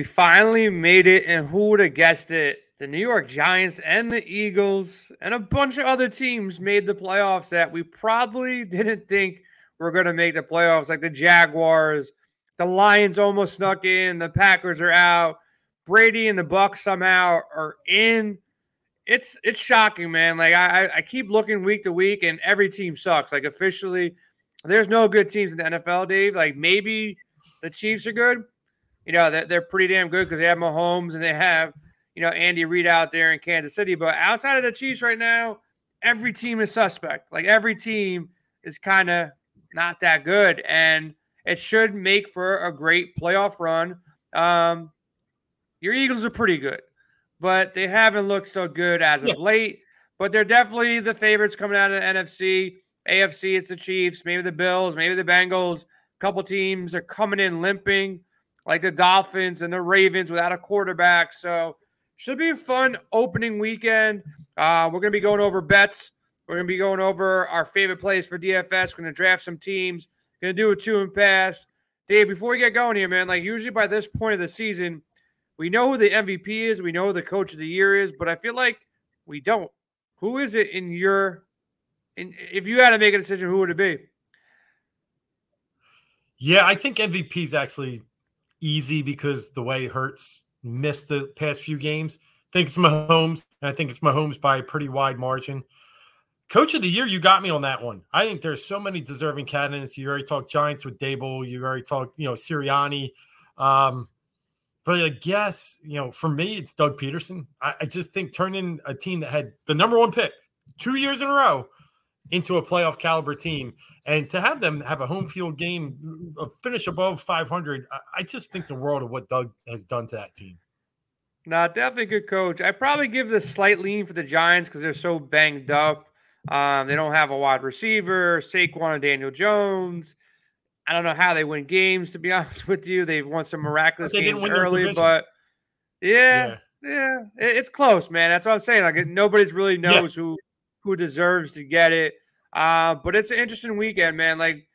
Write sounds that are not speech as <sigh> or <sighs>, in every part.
We finally made it, and who would have guessed it? The New York Giants and the Eagles and a bunch of other teams made the playoffs that we probably <laughs> didn't think were going to make the playoffs, like the Jaguars. The Lions almost snuck in. The Packers are out. Brady and the Bucs somehow are in. It's it's shocking, man. Like I I keep looking week to week, and every team sucks. Like officially, there's no good teams in the NFL, Dave. Like maybe the Chiefs are good, you know, they're, they're pretty damn good because they have Mahomes and they have, you know, Andy Reid out there in Kansas City. But outside of the Chiefs right now, every team is suspect. Like every team is kind of not that good. And it should make for a great playoff run. Um, your Eagles are pretty good, but they haven't looked so good as of late. But they're definitely the favorites coming out of the NFC. AFC, it's the Chiefs, maybe the Bills, maybe the Bengals. A couple teams are coming in limping like the Dolphins and the Ravens without a quarterback. So should be a fun opening weekend. Uh, we're going to be going over bets. We're going to be going over our favorite plays for DFS. We're going to draft some teams. Going to do a two and pass. Dave, before we get going here, man, like usually by this point of the season, we know who the MVP is. We know who the coach of the year is, but I feel like we don't. Who is it in your? In, if you had to make a decision, who would it be? Yeah, I think MVP is actually easy because the way Hurts missed the past few games. I think it's Mahomes, and I think it's Mahomes by a pretty wide margin. Coach of the year, you got me on that one. I think there's so many deserving candidates. You already talked Giants with Daboll. You already talked, you know, Sirianni. Um, but I guess, you know, for me, it's Doug Pederson. I, I just think turning a team that had the number one pick two years in a row into a playoff caliber team. And to have them have a home field game finish above 500 i just think the world of what doug has done to that team. No definitely good coach. I probably give the slight lean for the giants because they're so banged up. Um, they don't have a wide receiver Saquon and daniel jones. I don't know how they win games to be <laughs> honest with you. They've won some miraculous games early but yeah, yeah. yeah it's close man. That's what i'm saying. Like nobody's really knows yeah. who who deserves to get it. Uh, but it's an interesting weekend, man. Like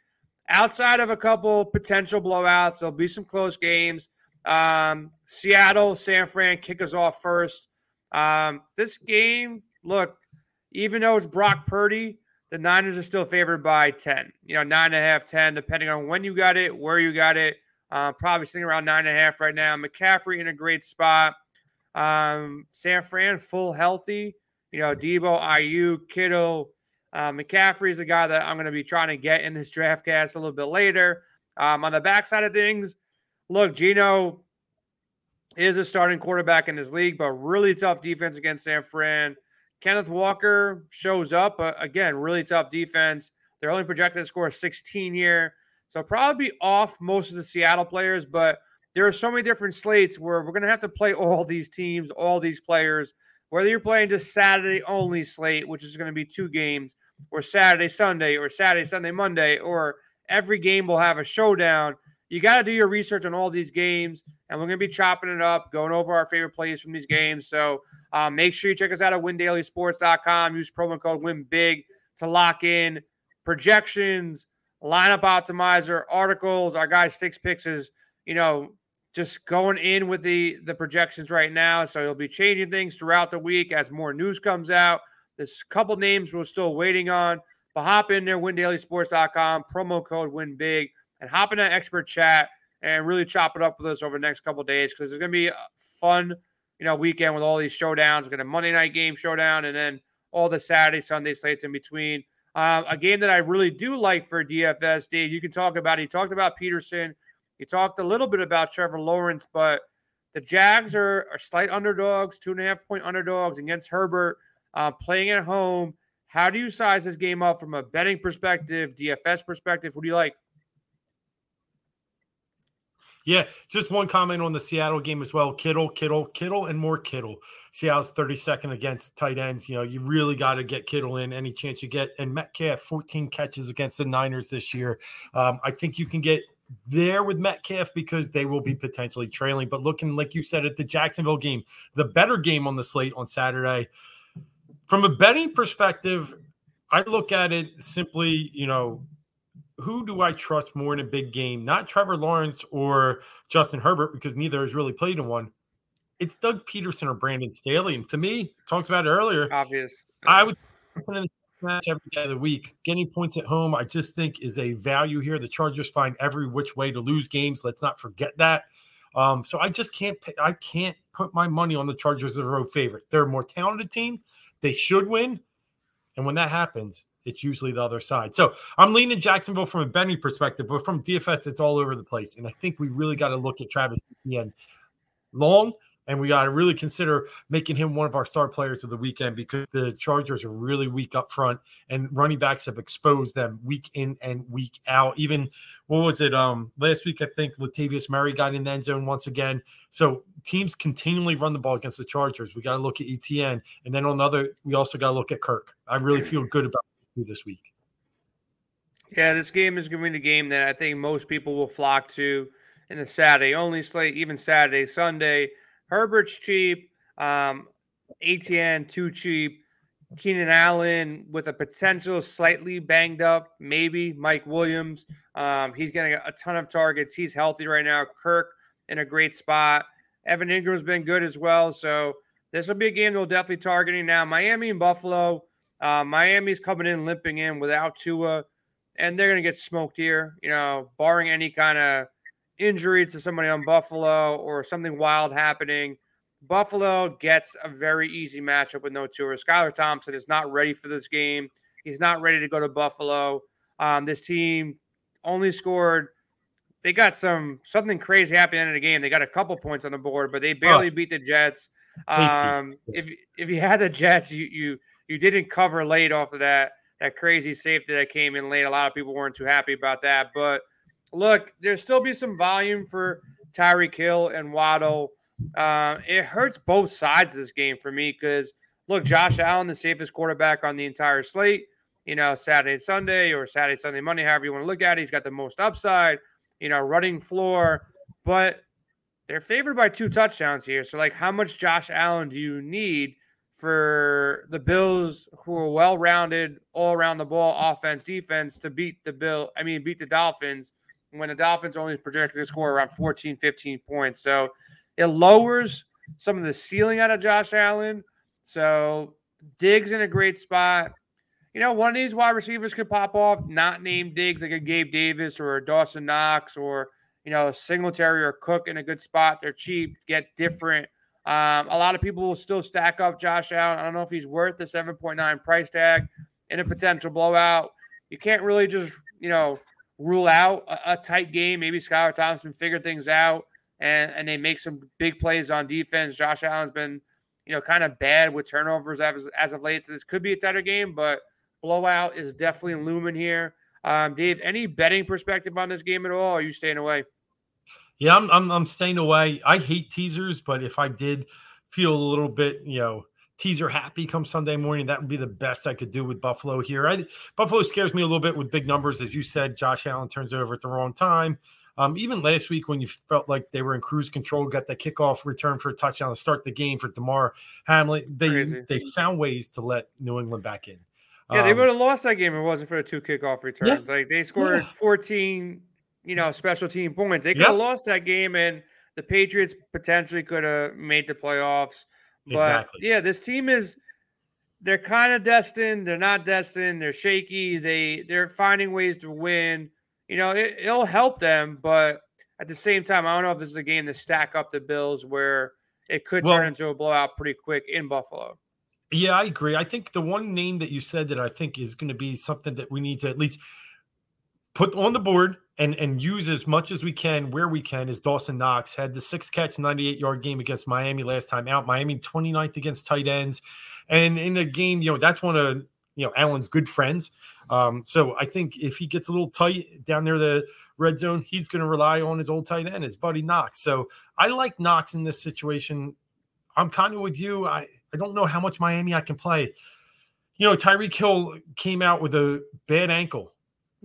outside of a couple potential blowouts, there'll be some close games. Um, Seattle, San Fran kick us off first. Um, this game, look, even though it's Brock Purdy, the Niners are still favored by 10. You know, nine and a half, 10, depending on when you got it, where you got it. Uh, probably sitting around nine and a half right now. McCaffrey in a great spot. Um, San Fran full healthy. You know, Deebo, Aiyuk, Kittle, uh, McCaffrey is a guy that I'm going to be trying to get in this draft cast a little bit later. Um, on the backside of things, look, Gino is a starting quarterback in this league, but really tough defense against San Fran. Kenneth Walker shows up, but again, really tough defense. They're only projected to score 16 here. So probably off most of the Seattle players, but there are so many different slates where we're going to have to play <laughs> all these teams, all these players whether you're playing just Saturday only slate, which is going to be two games, or Saturday, Sunday, or Saturday, Sunday, Monday, or every game will have a showdown. You got to do your research on all these games, and we're going to be chopping it up, going over our favorite plays from these games. So um, make sure you check us out at windailysports.com. Use promo code WINBIG to lock in projections, lineup optimizer, articles. Our guy Six Picks is, you know, just going in with the the projections right now. So he'll be changing things throughout the week as more news comes out. There's a couple names we're still waiting on. But hop in there, windailysports.com, promo code win big, and hop in that expert chat and really chop it up with us over the next couple days because it's gonna be a fun, you know, weekend with all these showdowns. We're gonna Monday night game showdown and then all the Saturday, Sunday slates in between. Uh, a game that I really do like for DFS, Dave. You can talk about. He talked about Pederson. You talked a little bit about Trevor Lawrence, but the Jags are, are slight underdogs, two and a half point underdogs against Herbert, uh, playing at home. How do you size this game up from a betting perspective, DFS perspective? What do you like? Yeah, just one comment on the Seattle game as well. Kittle, Kittle, Kittle, and more Kittle. Seattle's 32nd against tight ends. You know, you really got to get Kittle in any chance you get. And Metcalf, 14 catches against the Niners this year. Um, I think you can get there with Metcalf because they will be potentially trailing. But looking, like you said, at the Jacksonville game, the better game on the slate on Saturday, from a betting perspective, I look at it simply, you know, who do I trust more in a big game? Not Trevor Lawrence or Justin Herbert, because neither has really played in one. It's Doug Pederson or Brandon Staley. And to me, talked about it earlier. Obvious. I would match every day of the week. Getting points at home, I just think is a value here. The Chargers find every which way to lose games. Let's not forget that. Um, so I just can't I can't put my money on the Chargers as a road favorite. They're a more talented team. They should win. And when that happens, it's usually the other side. So I'm leaning Jacksonville from a betting perspective, but from DFS, it's all over the place. And I think we really got to look at Travis Etienne long and we got to really consider making him one of our star players of the weekend because the Chargers are really weak up front, and running backs have exposed them week in and week out. Even what was it? Um, last week I think Latavius Murray got in the end zone once again. So teams continually run the ball against the Chargers. We got to look at Etienne, and then on the other, we also got to look at Kirk. I really feel good about this week. Yeah, this game is going to be the game that I think most people will flock to in the Saturday only slate, even Saturday, Sunday. Herbert's cheap. Um, Etienne too cheap. Keenan Allen with a potential slightly banged up, maybe Mike Williams. Um, he's getting a ton of targets. He's healthy right now. Kirk in a great spot. Evan Engram's been good as well. So this will be a game they'll definitely targeting now. Miami and Buffalo. Uh, Miami's coming in limping in without Tua, and they're going to get smoked here. You know, barring any kind of injury to somebody on Buffalo or something wild happening, Buffalo gets a very easy matchup with no Tua. Skylar Thompson is not ready for this game. He's not ready to go to Buffalo. Um, this team only scored. They got some something crazy happening in the game. They got a couple points on the board, but they barely oh. beat the Jets. Um, if if you had the Jets, you you you didn't cover late off of that that crazy safety that came in late. A lot of people weren't too happy about that, but look, there'll still be some volume for Tyreek Hill and Waddle. Uh, it hurts both sides of this game for me because look, Josh Allen, the safest quarterback on the entire slate. You know, Saturday, Sunday, or Saturday, Sunday, Monday, however you want to look at it. He's got the most upside. You know, running floor, but they're favored by two touchdowns here. So, like, how much Josh Allen do you need for the Bills, who are well-rounded, all around the ball, offense, defense, to beat the Bill? I mean, beat the Dolphins when the Dolphins only projected to score around 14, 15 points. So it lowers some of the ceiling out of Josh Allen. So Diggs in a great spot. You know, one of these wide receivers could pop off, not named Diggs, like a Gabe Davis or a Dawson Knox or, you know, Singletary or Cook in a good spot. They're cheap, get different. Um, a lot of people will still stack up Josh Allen. I don't know if he's worth the 7.9 price tag in a potential blowout. You can't really just, you know, rule out a, a tight game. Maybe Skylar Thompson figured things out and, and they make some big plays on defense. Josh Allen's been, you know, kind of bad with turnovers as, as of late. So this could be a tighter game, but blowout is definitely looming here. Um, Dave, any betting perspective on this game at all? are you staying away? Yeah, I'm, I'm, I'm staying away. I hate teasers, but if I did feel a little bit, you know, teaser happy come Sunday morning. That would be the best I could do with Buffalo here. I, Buffalo scares me a little bit with big numbers. As you said, Josh Allen turns over at the wrong time. Um, even last week when you felt like they were in cruise control, got the kickoff return for a touchdown to start the game for Damar Hamlin. They Crazy. they found ways to let New England back in. Yeah, um, they would have lost that game if it wasn't for the two kickoff returns. Yeah, like they scored yeah. 14, you know, special team points. They could have lost that game and the Patriots potentially could have made the playoffs. But exactly. yeah, this team is they're kind of destined. They're not destined. They're shaky. They they're finding ways to win. You know, it, it'll help them, but at the same time, I don't know if this is a game to stack up the Bills where it could well, turn into a blowout pretty quick in Buffalo. Yeah, I agree. I think the one name that you said that I think is going to be something that we need to at least put on the board and and use as much as we can where we can is Dawson Knox had the six catch 98 yard game against Miami last time out. Miami 29th against tight ends. And in a game you know that's one of you know Allen's good friends. Um, so I think if he gets a little tight down there the red zone he's going to rely on his old tight end his buddy Knox. So I like Knox in this situation. I'm kind of with you. I I don't know how much Miami I can play. You know Tyreek Hill came out with a bad ankle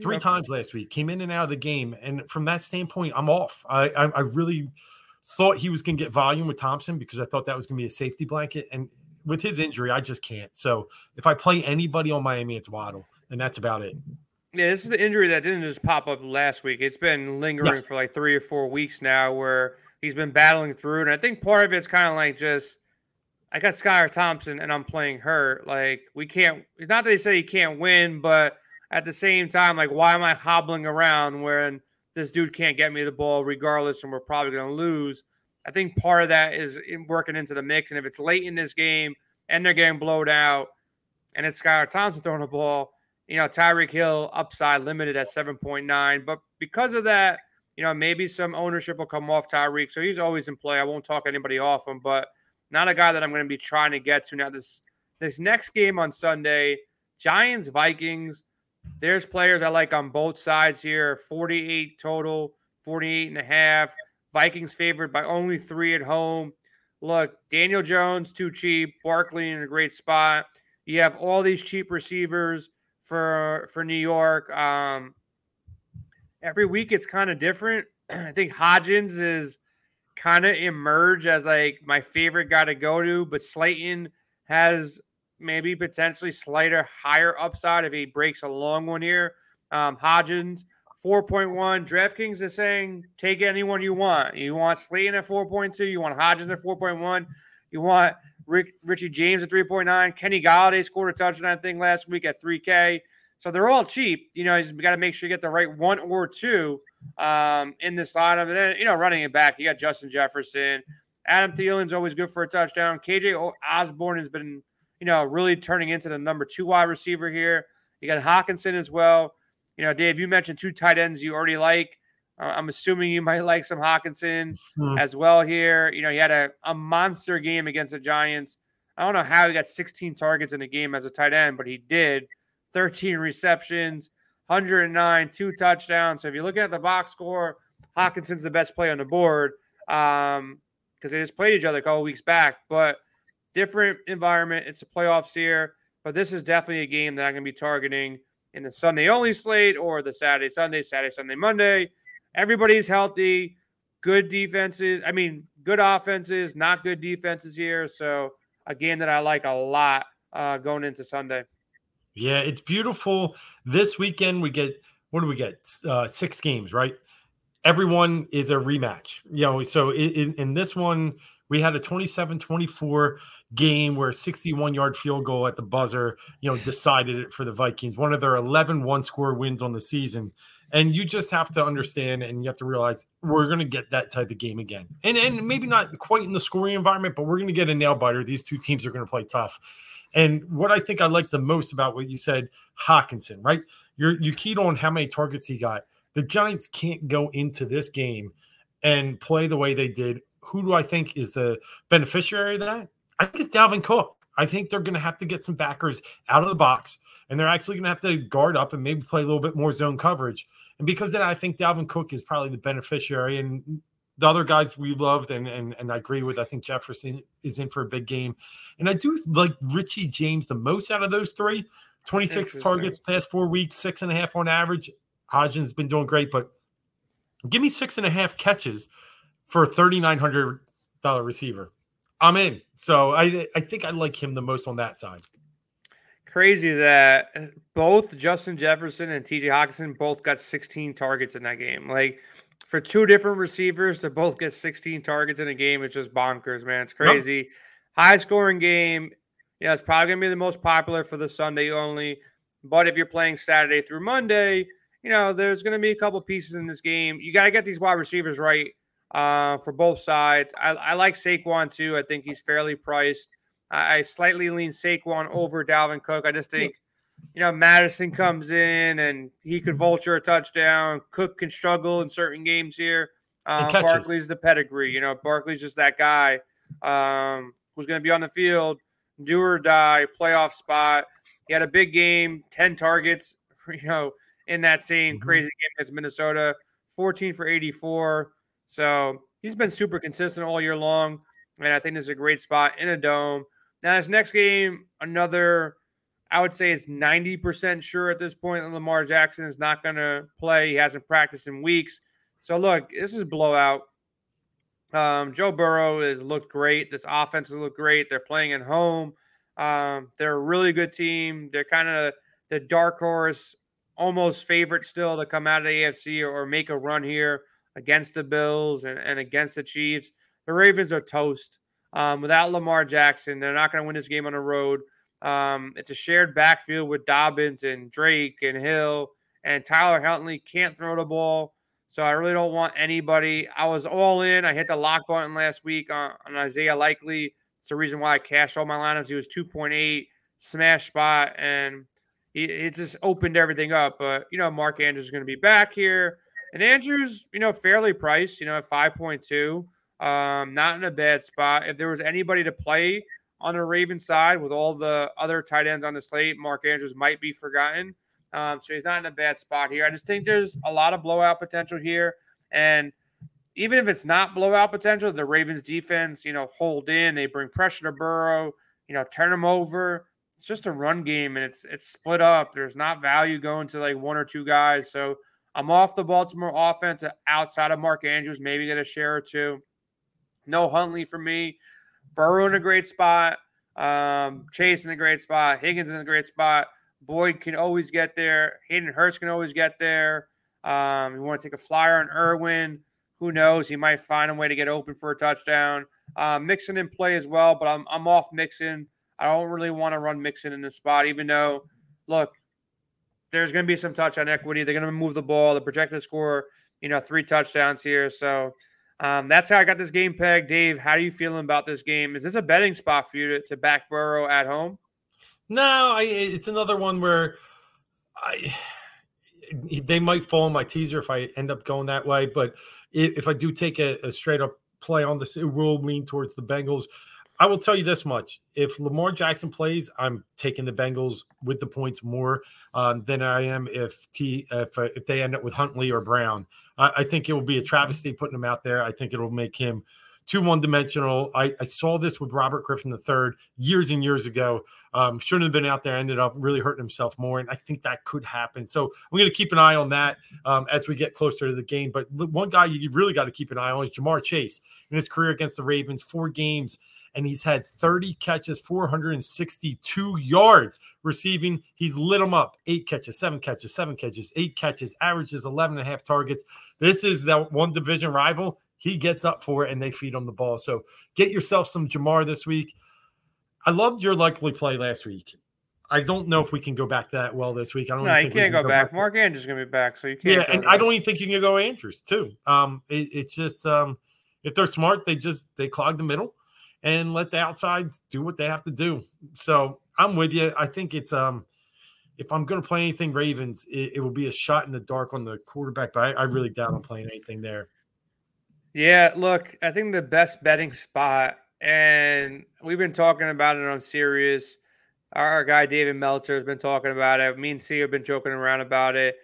three yep. times last week, came in and out of the game. And from that standpoint, I'm off. I, I, I really thought he was going to get volume with Thompson because I thought that was going to be a safety blanket. And with his injury, I just can't. So if I play anybody on Miami, it's Waddle, and that's about it. Yeah, this is the injury that didn't just pop up last week. It's been lingering yes. for like three or four weeks now, where he's been battling through. And I think part of it's kind of like just I got Skylar Thompson and I'm playing hurt. Like we can't. It's not that they say he can't win, but at the same time, like why am I hobbling around when this dude can't get me the ball regardless, and we're probably going to lose? I think part of that is working into the mix. And if it's late in this game and they're getting blowed out, and it's Skylar Thompson throwing the ball, you know, Tyreek Hill upside limited at 7.9. But because of that, you know, maybe some ownership will come off Tyreek. So he's always in play. I won't talk anybody off him, but not a guy that I'm going to be trying to get to. Now, this this next game on Sunday, Giants Vikings. There's players I like on both sides here. 48 total, 48 and a half. Vikings favored by only three at home. Look, Daniel Jones too cheap. Barkley in a great spot. You have all these cheap receivers for for New York. Um, every week it's kind of different. <clears throat> I think Hodgins is kind of emerge as like my favorite guy to go to, but Slayton has maybe potentially slighter higher upside if he breaks a long one here. Um, Hodgins 4.1. DraftKings is saying take anyone you want. You want Slayton at 4.2. You want Hodgins at 4.1. You want Rick, Richie James at 3.9. Kenny Golladay scored a touchdown thing last week at 3K. So they're all cheap. You know, he's got to make sure you get the right one or two um, in this lineup. And then, you know, running it back, you got Justin Jefferson. Adam Thielen's always good for a touchdown. KJ Osborn has been, you know, really turning into the number two wide receiver here. You got Hockenson as well. You know, Dave, you mentioned two tight ends you already like. Uh, I'm assuming you <laughs> might like some Hockenson hmm. as well here. You know, he had a, a monster game against the Giants. I don't know how he got 16 targets in the game as a tight end, but he did. 13 receptions, 109, two touchdowns. So if you're looking at the box score, Hockenson's the best play on the board because um, they just played each other a couple weeks back. But different environment. It's the playoffs here, but this is definitely a game that I'm going to be targeting in the Sunday only slate or the Saturday, Sunday, Saturday, Sunday, Monday. Everybody's healthy, good defenses. I mean, good offenses, not good defenses here. So a game that I like a lot uh, going into Sunday. Yeah, it's beautiful. This weekend we get what do we get? Uh, six games, right? Everyone is a rematch. You know, so in, in this one we had a 27-24 game where 61 yard field goal at the buzzer, you know, decided it for the Vikings. One of their 11 one score wins on the season. And you just have to understand and you have to realize we're going to get that type of game again. And and maybe not quite in the scoring environment, but we're going to get a nail biter. These two teams are going to play tough. And what I think I like the most about what you said, Hockenson, right? You're you keyed on how many targets he got. The Giants can't go into this game and play the way they did. Who do I think is the beneficiary of that? I think it's Dalvin Cook. I think they're going to have to get some backers out of the box, and they're actually going to have to guard up and maybe play a little bit more zone coverage. And because then I think Dalvin Cook is probably the beneficiary. And the other guys we loved and, and and I agree with. I think Jefferson is in for a big game, and I do like Richie James the most out of those three. Twenty six targets past four weeks, six and a half on average. Hodgins been doing great, but give me six and a half catches for a thirty nine hundred dollar receiver. I'm in. So I I think I like him the most on that side. Crazy that uh, both Justin Jefferson and TJ Hockenson both got 16 targets in that game. Like for two different receivers to both get 16 targets in a game it's just bonkers, man. It's crazy. High scoring game. Yeah, it's probably gonna be the most popular for the Sunday only. But if you're playing Saturday through Monday, you know, there's gonna be a couple pieces in this game. You gotta get these wide receivers right uh, for both sides. I, I, like Saquon too. I think he's fairly priced. I, I slightly lean Saquon over Dalvin Cook. I just think you know, Madison comes in and he could vulture a touchdown. Cook can struggle in certain games here. Um, Barkley's the pedigree. You know, Barkley's just that guy um, who's going to be on the field, do or die, playoff spot. He had a big game, 10 targets, <laughs> you know, in that same mm-hmm. crazy game against Minnesota, 14 for 84. So he's been super consistent all year long. And I think this is a great spot in a dome. Now, this next game, another I would say it's 90% sure at this point that Lamar Jackson is not going to play. He hasn't practiced in weeks. So, look, this is blowout. Um, Joe Burrow has looked great. This offense has looked great. They're playing at home. Um, they're a really good team. They're kind of the dark horse almost favorite still to come out of the AFC or, or make a run here against the Bills and, and against the Chiefs. The Ravens are toast. Um, without Lamar Jackson, they're not going to win this game on the road. Um, it's a shared backfield with Dobbins and Drake and Hill and Tyler Huntley can't throw the ball. So I really don't want anybody. I was all in. I hit the lock button last week on, on Isaiah Likely. It's the reason why I cashed all my lineups. He was 2.8 smash spot, and he, it just opened everything up. But you know, Mark Andrews is going to be back here, and Andrews, you know, fairly priced. You know, at 5.2, um, not in a bad spot. If there was anybody to play on the Raven side with all the other tight ends on the slate, Mark Andrews might be forgotten. Um, so he's not in a bad spot here. I just think there's a lot of blowout potential here. And even if it's not blowout potential, the Ravens defense, you know, hold in, they bring pressure to Burrow, you know, turn them over. It's just a run game and it's it's split up. There's not value going to like one or two guys. So I'm off the Baltimore offense outside of Mark Andrews, maybe get a share or two. No Huntley for me. Burrow in a great spot. Um, Chase in a great spot. Higgins in a great spot. Boyd can always get there. Hayden Hurst can always get there. Um, you want to take a flyer on Irwin. Who knows? He might find a way to get open for a touchdown. Uh, Mixon in play as well, but I'm, I'm off Mixon. I don't really want to run Mixon in the spot, even though, look, there's going to be some touchdown equity. They're going to move the ball. The projected score, you know, three touchdowns here. So um, that's how I got this game pegged. Dave, how are you feeling about this game? Is this a betting spot for you to, to back Burrow at home? No, I, it's another one where I they might fall in my teaser if I end up going that way. But if, I do take a, a straight up play on this, it will lean towards the Bengals. I will tell you this much: if Lamar Jackson plays, I'm taking the Bengals with the points more um, than I am if T if uh, if they end up with Huntley or Brown. I, I, think it will be a travesty putting him out there. I think it will make him too one dimensional. I, I, saw this with Robert Griffin III years and years ago. Um, shouldn't have been out there, ended up really hurting himself more. And I think that could happen. So I'm going to keep an eye on that um, as we get closer to the game. But one guy you really got to keep an eye on is Ja'Marr Chase in his career against the Ravens, four games. And he's had 30 catches, 462 yards receiving. He's lit them up. Eight catches, seven catches, seven catches, eight catches, averages 11 and a half targets. This is that one division rival he gets up for it and they feed him the ball. So get yourself some Ja'Marr this week. I loved your likely play last week. I don't know if we can go back to that well this week. I don't. No, you can't go, go, back. back. Mark Andrews is going to be back, so you can't. Yeah, and I don't even think you can go Andrews too. Um, it, it's just um, if they're smart, they just they clog the middle and let the outsides do what they have to do. So I'm with you. I think it's um, if I'm going to play anything Ravens, it, it, will be a shot in the dark on the quarterback. But I, I really doubt I'm playing anything there. Yeah, look, I think the best betting spot, and we've been talking about it on Sirius. Our guy David Meltzer has been talking about it. Me and C have been joking around about it,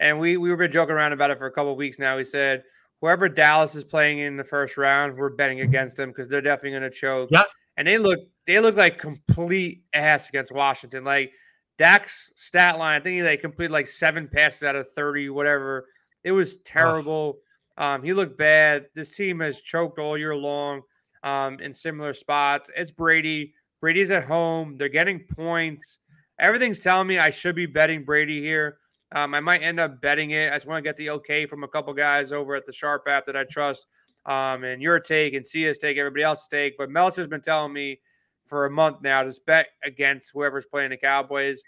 and we we were been joking around about it for a couple weeks now. We said whoever Dallas is playing in the first round, we're betting against them because they're definitely going to choke. Yes. and they look they look like complete ass against Washington. Like Dak's stat line, I think he like completed like seven passes out of thirty, whatever. It was terrible. Oh um, he looked bad. This team has choked all year long um, in similar spots. It's Brady. Brady's at home. They're getting points. Everything's telling me I should be betting Brady here. Um, I might end up betting it. I just want to get the okay from a couple guys over at the Sharp app that I trust. Um, and your take and Sia's take, everybody else's take. But Meltzer's been telling me for a month now to bet against whoever's playing the Cowboys.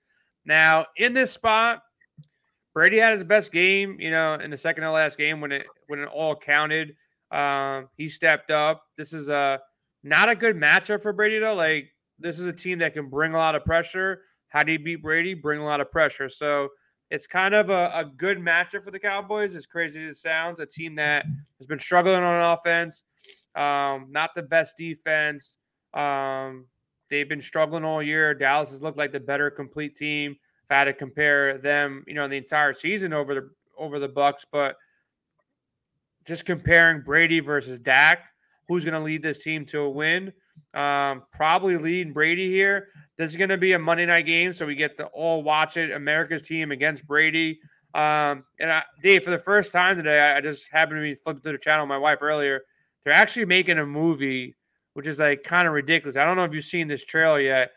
Now, in this spot, Brady had his best game, you know, in the second to last game when it when it all counted. Um, he stepped up. This is a not a good matchup for Brady though. Like this is a team that can bring a lot of pressure. How do you beat Brady? Bring a lot of pressure. So it's kind of a, a good matchup for the Cowboys. As crazy as it sounds, a team that has been struggling on offense, um, not the best defense. Um, they've been struggling all year. Dallas has looked like the better complete team. If I had to compare them, you know, the entire season over the over the Bucs, but just comparing Brady versus Dak, who's going to lead this team to a win? Um, probably lead Brady here. This is going to be a Monday night game, so we get to all watch it. America's team against Brady. Um, and I, Dave, for the first time today, I, I just happened to be flipping through the channel. My wife earlier, they're actually making a movie, which is like kind of ridiculous. I don't know if you've seen this trailer yet,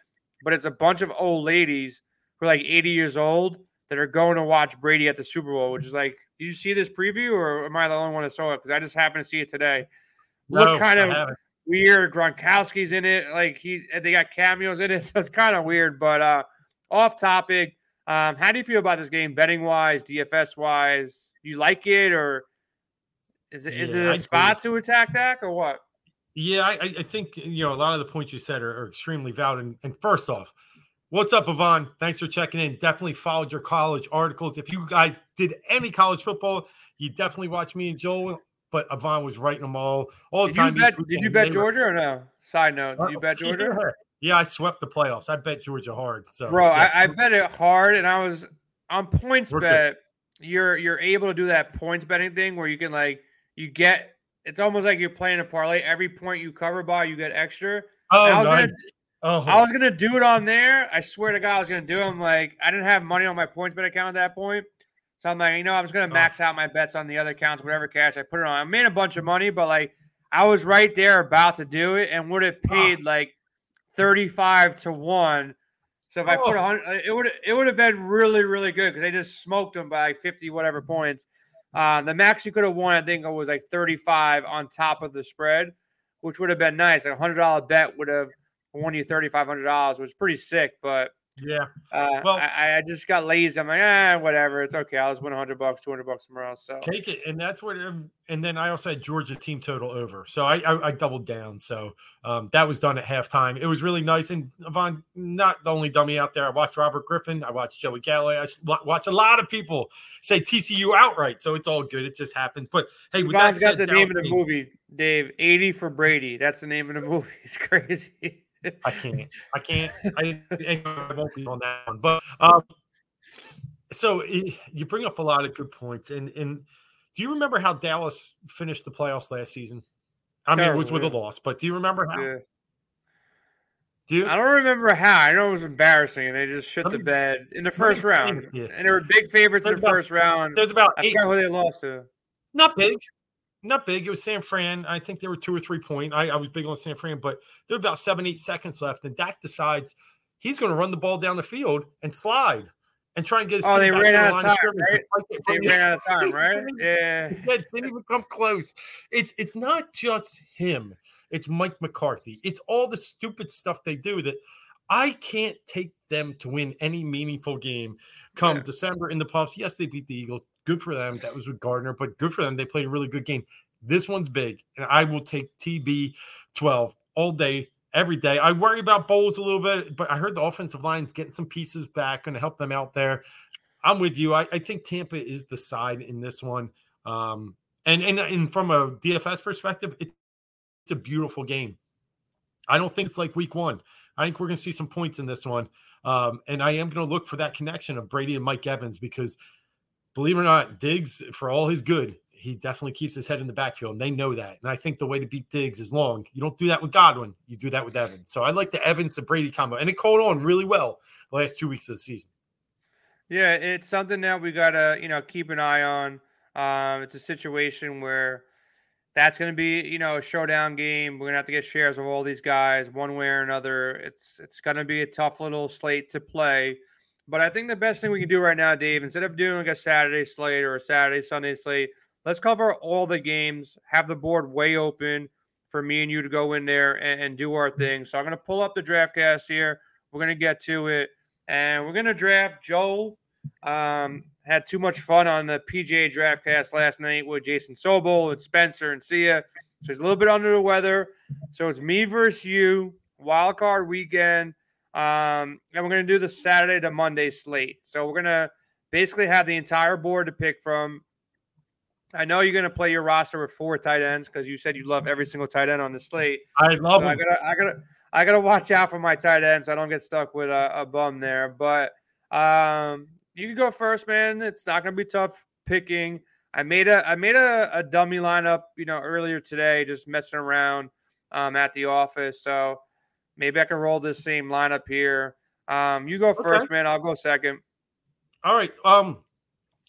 but it's a bunch of old ladies who are like 80 years old that are going to watch Brady at the Super Bowl, which is like, did you see this preview or am I the only one that saw it? Because I just happened to see it today. Look kind of. Weird. Gronkowski's in it. Like he's they got cameos in it. <laughs> So it's kind of weird. But uh off topic. Um, how do you feel about this game betting wise, DFS wise? You like it or is it is Yeah, it I a do. spot to attack Dak or what? Yeah, I, I- I think you know a lot of the points you said are, are extremely valid. And, and first off, what's up, Yvonne? Thanks for checking in. Definitely followed your college articles. If you guys did any college football, you definitely watched me and Joel. But Yvonne was writing them all all the Did you time. bet did you bet They were- Georgia or no? Side note, did you bet oh, <laughs> Georgia? Yeah. Yeah, I swept the playoffs. I bet Georgia hard. So, Bro, yeah. I, I bet it hard, and I was on points We're good. bet. You're you're able to do that points betting thing where you can like you get. It's almost like you're playing a parlay. Every point you cover by, you get extra. oh, I was nice. gonna oh, I was gonna do it on there. I swear to God, I was gonna do it. I'm like, I didn't have money on my points bet account at that point. So I'm like, you know, I was gonna Oh. max out my bets on the other accounts, whatever cash I put it on. I made a bunch of money, but like I was right there about to do it and would have paid like 35 to 1. So if I put Oh. a hundred, it would it would have been really really good because they just smoked them by like 50 whatever points. Uh, the max you could have won, I think, it was like 35 on top of the spread, which would have been nice. Like a hundred dollar bet would have won you thirty five hundred dollars, which is pretty sick. But yeah. uh, Well- I, I just got lazy. I'm like, ah, whatever, it's okay. I'll just win hundred bucks, two hundred bucks somewhere else. So Take it, and that's what. um, And then I also had Georgia team total over, so I I, I doubled down. So um, that was done at halftime. It was really nice. And Yvonne, not the only dummy out there. I watched Robert Griffin. I watched Joey Galloway. I wa- watch a lot of people say TCU outright. So it's all good. It just happens. But hey, with Yvonne's that got said, the name of the movie, Dave. Eighty for Brady. That's the name of the <laughs> movie. It's crazy. I can't. I can't. I, I won't be on that one. But um, so it, you bring up a lot of good points. And and do you remember how Dallas finished the playoffs last season? I mean, it was with a loss, but do you remember how? Yeah. Do you? I don't remember how. I know it was embarrassing, and they just shit the bed in the first round. And they were big favorites in the about- first round. There's about I eight. forgot who they lost to. Not big. Not big. It was San Fran. I think they were two or three point. I, I was big on San Fran, but there were about seven, eight seconds left. And Dak decides he's going to run the ball down the field and slide and try and get his Oh, team they ran out of time, right? They ran out of time, right? Yeah. Yeah, didn't even come close. It's it's not just him. It's Mike McCarthy. It's all the stupid stuff they do that I can't take them to win any meaningful game come Yeah. December in the playoffs. Yes, they beat the Eagles. Good for them. That was with Gardner, but good for them. They played a really good game. This one's big, and I will take TB 12 all day, every day. I worry about Bowles a little bit, but I heard the offensive line's getting some pieces back, going to help them out there. I'm with you. I, I think Tampa is the side in this one. Um, and, and and from a DFS perspective, it, it's a beautiful game. I don't think it's like week one. I think we're going to see some points in this one. Um, and I am going to look for that connection of Brady and Mike Evans because, believe it or not, Diggs, for all his good, he definitely keeps his head in the backfield. And they know that. And I think the way to beat Diggs is long. You don't do that with Godwin, you do that with Evans. So I like the Evans to Brady combo. And it caught on really well the last two weeks of the season. Yeah, it's something that we gotta, you know, keep an eye on. Um, it's a situation where that's gonna be, you know, a showdown game. We're gonna have to get shares of all these guys one way or another. It's it's gonna be a tough little slate to play. But I think the best thing we can do right now, Dave, instead of doing a Saturday slate or a Saturday Sunday slate, let's cover all the games. Have the board way open for me and you to go in there and, and do our thing. So I'm gonna pull up the draft cast here. We're gonna get to it and we're gonna draft Joel. Um, had too much fun on the PGA DraftCast last night with Jason Sobel and Spencer and Sia. So he's a little bit under the weather. So it's me versus you, wild card weekend. Um, and we're gonna do the Saturday to Monday slate. So we're gonna basically have the entire board to pick from. I know you're gonna play your roster with four tight ends because you said you love every single tight end on the slate. I love So I gotta, I gotta, I gotta watch out for my tight ends. so I don't get stuck with a, a bum there. But um, you can go first, man. It's not gonna be tough picking. I made a, I made a, a dummy lineup, you know, earlier today, just messing around um, at the office. So maybe I can roll this same lineup here. Um, you go first, man. I'll go second. All right. Um,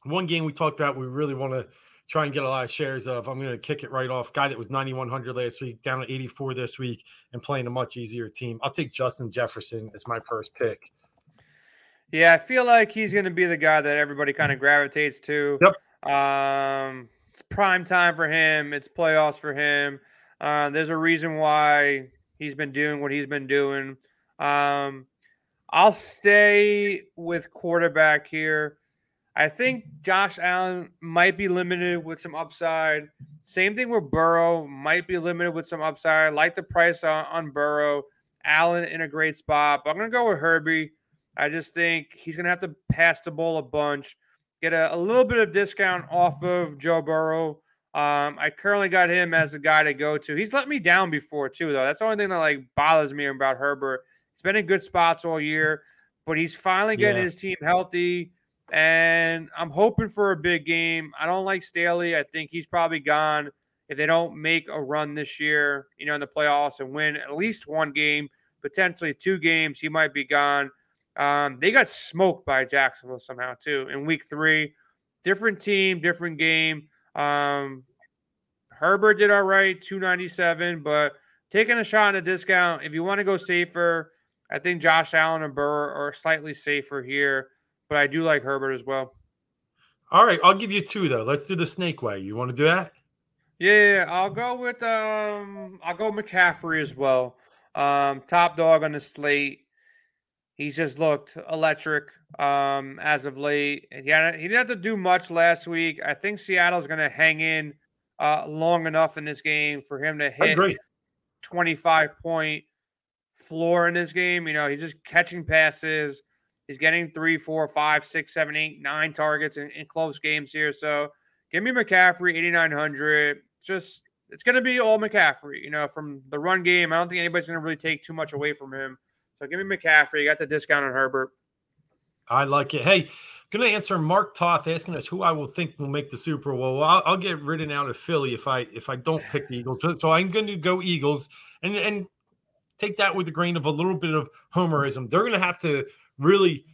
one game we talked about, we really want to try and get a lot of shares of. I'm going to kick it right off. Guy that was 9,100 last week, down to 84 this week, and playing a much easier team. I'll take Justin Jefferson as my first pick. Yeah, I feel like he's going to be the guy that everybody kind of gravitates to. Yep. Um, it's prime time for him. It's playoffs for him. Uh, there's a reason why he's been doing what he's been doing. Um, I'll stay with quarterback here. I think Josh Allen might be limited with some upside. Same thing with Burrow, might be limited with some upside. I like the price on, on Burrow. Allen in a great spot, but I'm going to go with Herbie. I just think he's going to have to pass the ball a bunch, get a, a little bit of discount off of Joe Burrow. Um, I currently got him as a guy to go to. He's let me down before too, though. That's the only thing that like bothers me about Herbert. He's been in good spots all year, but he's finally getting yeah. his team healthy. And I'm hoping for a big game. I don't like Staley. I think he's probably gone if they don't make a run this year, you know, in the playoffs and win at least one game, potentially two games, he might be gone. Um, they got smoked by Jacksonville somehow too in week three. Different team, different game. Um, Herbert did all right, 297, but taking a shot in a discount. If you want to go safer, I think Josh Allen and Burr are slightly safer here, but I do like Herbert as well. All right, I'll give you two though. Let's do the snake way. You want to do that? Yeah, I'll go with um I'll go McCaffrey as well. Um, top dog on the slate. He's just looked electric um, as of late. He, had, he didn't have to do much last week. I think Seattle's going to hang in uh, long enough in this game for him to hit 25 point floor in this game. You know, he's just catching passes. He's getting three, four, five, six, seven, eight, nine targets in, in close games here. So give me McCaffrey, 8,900. Just, it's going to be all McCaffrey, you know, from the run game. I don't think anybody's going to really take too much away from him. So give me McCaffrey. You got the discount on Herbert. I like it. Hey, going to answer Mark Toth asking us who I will think will make the Super Bowl. Well, I'll, I'll, get ridden out of Philly if I if I don't pick the Eagles. So I'm going to go Eagles and and take that with a grain of a little bit of homerism. They're going to have to really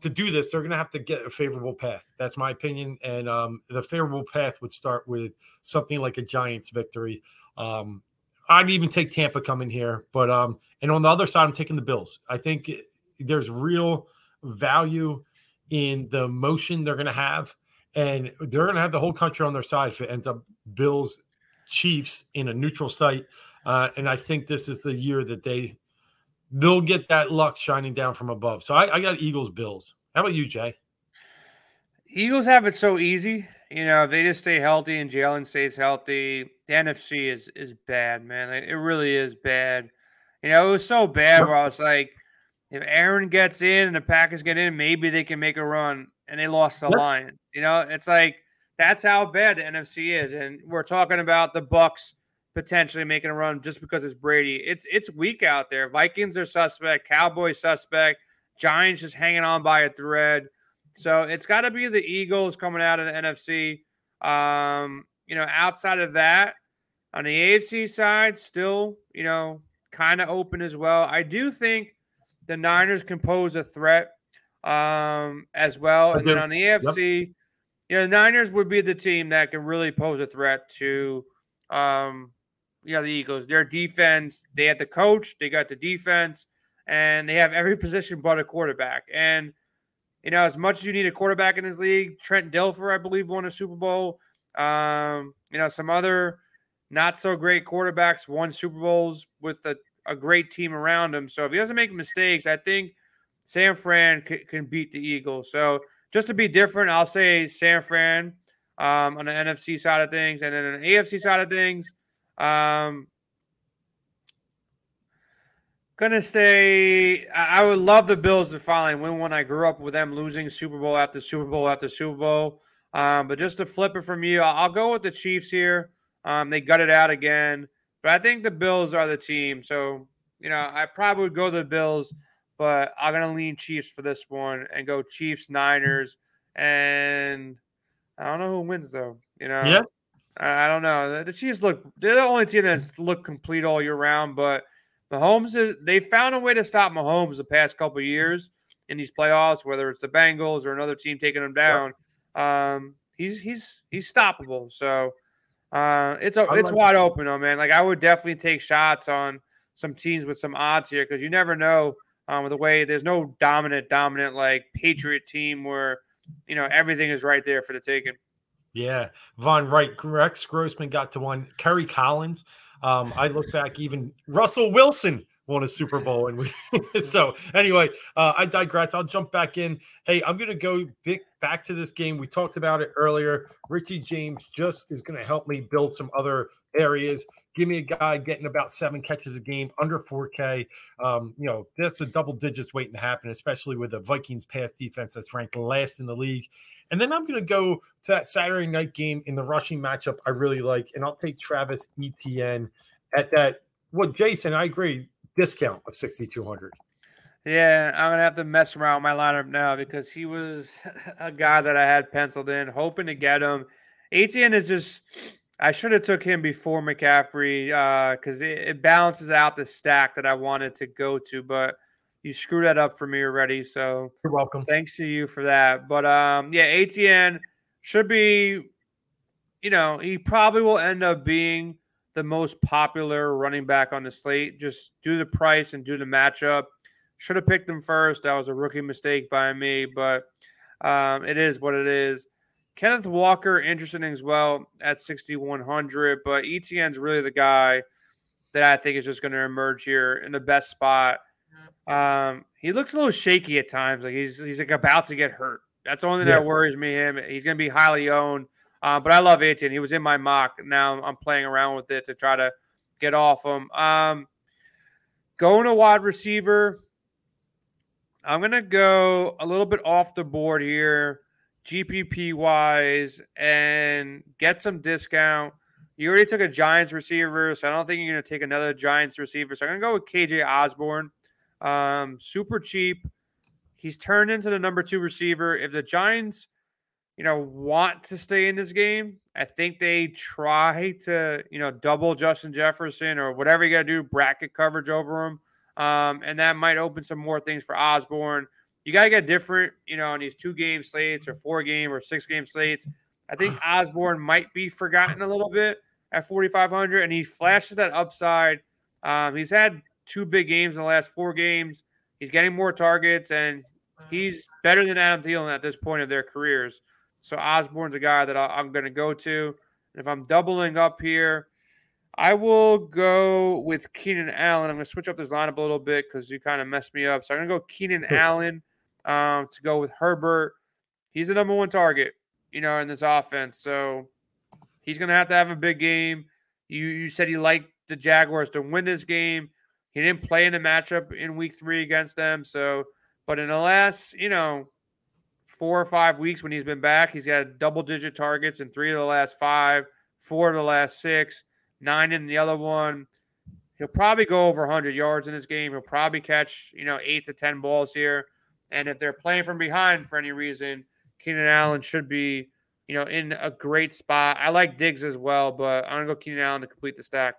to do this. They're going to have to get a favorable path. That's my opinion. And um, the favorable path would start with something like a Giants victory. Um, I'd even take Tampa coming here, but um, and on the other side, I'm taking the Bills. I think there's real value in the motion they're going to have, and they're going to have the whole country on their side if it ends up Bills Chiefs in a neutral site. Uh, and I think this is the year that they they'll get that luck shining down from above. So I, I got Eagles Bills. How about you, Jay? Eagles have it so easy. You know, if they just stay healthy and Jalen stays healthy, the NFC is is bad, man. It really is bad. You know, it was so bad where I was like, if Aaron gets in and the Packers get in, maybe they can make a run. And they lost the line. You know, it's like that's how bad the NFC is. And we're talking about the Bucs potentially making a run just because it's Brady. It's it's weak out there. Vikings are suspect, Cowboys suspect, Giants just hanging on by a thread. So it's got to be the Eagles coming out of the NFC. Um, you know, outside of that, on the AFC side, still, you know, kind of open as well. I do think the Niners can pose a threat um, as well. And then on the AFC, yep. you know, the Niners would be the team that can really pose a threat to, um, you know, the Eagles. Their defense, they had the coach, they got the defense, and they have every position but a quarterback. And – you know, as much as you need a quarterback in this league, Trent Dilfer, I believe, won a Super Bowl. Um, you know, some other not so great quarterbacks won Super Bowls with a, a great team around him. So if he doesn't make mistakes, I think San Fran c- can beat the Eagles. So just to be different, I'll say San Fran um, on the NFC side of things, and then on the AFC side of things, um, Gonna say I would love the Bills to finally win one. I grew up with them losing Super Bowl after Super Bowl after Super Bowl. Um, but just to flip it from you, I'll go with the Chiefs here. Um, they got it out again, but I think the Bills are the team. So you know, I probably would go the Bills, but I'm gonna lean Chiefs for this one and go Chiefs Niners. And I don't know who wins though. You know, yeah, I don't know. The Chiefs look they're the only team that's looked complete all year round, but Mahomes is they found a way to stop Mahomes the past couple years in these playoffs, whether it's the Bengals or another team taking him down. Um, he's he's he's stoppable. So uh, it's a, it's like wide open, though, man. Like I would definitely take shots on some teams with some odds here because you never know Um, with the way there's no dominant, dominant like Patriot team where you know everything is right there for the taking. Yeah, Von Wright, Rex Grossman got to one. Kerry Collins. Um, I look back, even Russell Wilson won a Super Bowl, and we. <laughs> so anyway, uh, I digress. I'll jump back in. Hey, I'm going to go back to this game. We talked about it earlier. Richie James just is going to help me build some other areas. Give me a guy getting about seven catches a game under 4K. Um, you know, that's a double digits waiting to happen, especially with the Vikings pass defense that's ranked last in the league. And then I'm going to go to that Saturday night game in the rushing matchup I really like, and I'll take Travis Etienne at that. Well, Jason, I agree, discount of 6,200. Yeah, I'm gonna have to mess around with my lineup now because he was <laughs> a guy that I had penciled in, hoping to get him. Etienne is just I should have took him before McCaffrey because uh, it, it, balances out the stack that I wanted to go to, but you screwed that up for me already. So you're welcome. Thanks to you for that. But um, yeah, Etienne should be, you know, he probably will end up being the most popular running back on the slate. Just do the price and do the matchup. Should have picked him first. That was a rookie mistake by me, but um, it is what it is. Kenneth Walker, interesting as well at 6,100, but Etienne's really the guy that I think is just going to emerge here in the best spot. Um, he looks a little shaky at times, like he's he's like about to get hurt. That's the only thing yeah. that worries me. Him, he's going to be highly owned. Uh, but I love Etienne. He was in my mock. Now I'm playing around with it to try to get off him. Um, going to wide receiver, I'm going to go a little bit off the board here, GPP wise, and get some discount. You already took a Giants receiver, so I don't think you're going to take another Giants receiver. So I'm going to go with KJ Osborn. Um, super cheap. He's turned into the number two receiver. If the Giants, you know, want to stay in this game, I think they try to, you know, double Justin Jefferson or whatever you got to do, bracket coverage over him. Um, and that might open some more things for Osborn. You got to get different, you know, on these two game slates or four game or six game slates. I think <sighs> Osborn might be forgotten a little bit at 4,500, and he flashes that upside. Um, he's had two big games in the last four games. He's getting more targets, and he's better than Adam Thielen at this point of their careers. So Osborn's a guy that I'm going to go to. And if I'm doubling up here, I will go with Keenan Allen. I'm going to switch up this lineup a little bit because you kind of messed me up. So I'm going to go Keenan Allen um, to go with Herbert. He's the number one target, you know, in this offense. So he's going to have to have a big game. You you said you liked the Jaguars to win this game. He didn't play in the matchup in week three against them. So, but in the last, you know, four or five weeks when he's been back, he's got double digit targets in three of the last five, four of the last six, nine in the other one. He'll probably go over 100 yards in this game. He'll probably catch, you know, eight to 10 balls here. And if they're playing from behind for any reason, Keenan Allen should be, you know, in a great spot. I like Diggs as well, but I'm to go Keenan Allen to complete the stack.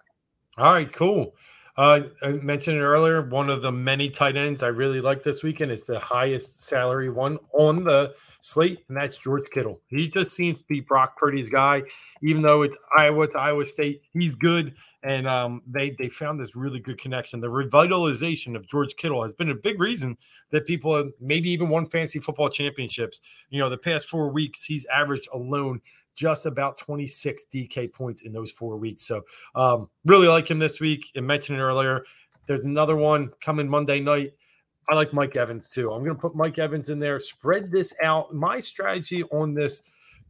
All right, cool. Uh, I mentioned earlier. One of the many tight ends I really like this weekend is the highest salary one on the slate, and that's George Kittle. He just seems to be Brock Purdy's guy, even though it's Iowa to Iowa State. He's good, and um, they they found this really good connection. The revitalization of George Kittle has been a big reason that people have maybe even won fantasy football championships. You know, the past four weeks, he's averaged alone just about 26 DK points in those four weeks. So um, really like him this week. I mentioned it earlier. There's another one coming Monday night. I like Mike Evans too. I'm going to put Mike Evans in there. Spread this out. My strategy on this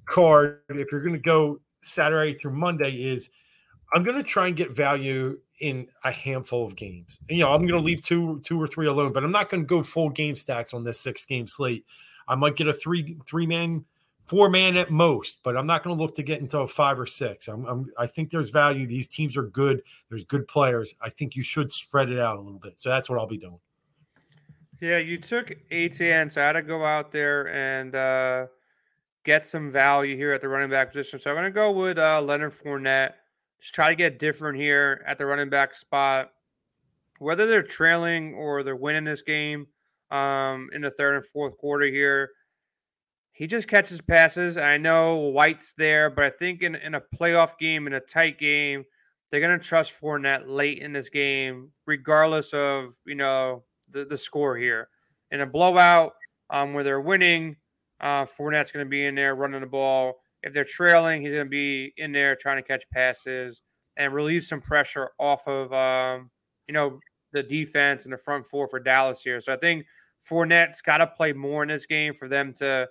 card, if you're going to go Saturday through Monday, is I'm going to try and get value in a handful of games. You know, I'm going to leave two, two or three alone, but I'm not going to go full game stacks on this six game slate. I might get a three three man four man at most, but I'm not going to look to get into a five or six. I'm, I'm, i think there's value. These teams are good. There's good players. I think you should spread it out a little bit. So that's what I'll be doing. Yeah, you took Etienne, so I had to go out there and uh, get some value here at the running back position. So I'm going to go with uh, Leonard Fournette. Just try to get different here at the running back spot. Whether they're trailing or they're winning this game um, in the third and fourth quarter here, he just catches passes. I know White's there, but I think in, in a playoff game, in a tight game, they're going to trust Fournette late in this game, regardless of, you know, the, the score here. In a blowout um, where they're winning, uh, Fournette's going to be in there running the ball. If they're trailing, he's going to be in there trying to catch passes and relieve some pressure off of um, you know the defense and the front four for Dallas here. So I think Fournette's got to play more in this game for them to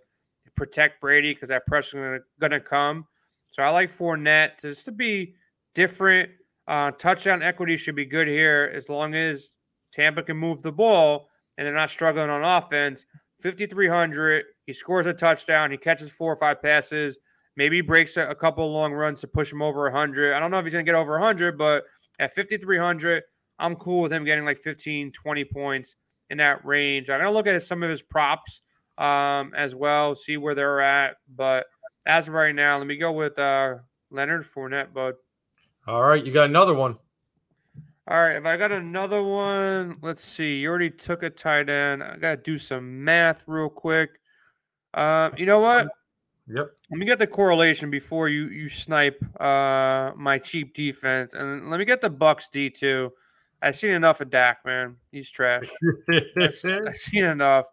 protect Brady because that pressure going to come. So I like Fournette just to be different. Uh, touchdown equity should be good here as long as Tampa can move the ball and they're not struggling on offense. 5,300. He scores a touchdown. He catches four or five passes. Maybe breaks a, a couple long runs to push him over 100. I don't know if he's going to get over 100, but at 5,300, I'm cool with him getting like 15, 20 points in that range. I'm going to look at some of his props um, as well, see where they're at. But as of right now, let me go with uh, Leonard Fournette, bud. All right, you got another one. All right, if I got another one, let's see. You already took a tight end. I got to do some math real quick. Uh, you know what? Yep. Let me get the correlation before you you snipe uh, my cheap defense, and let me get the Bucs D too. I've seen enough of Dak, man. He's trash. <laughs> I've, I've seen enough.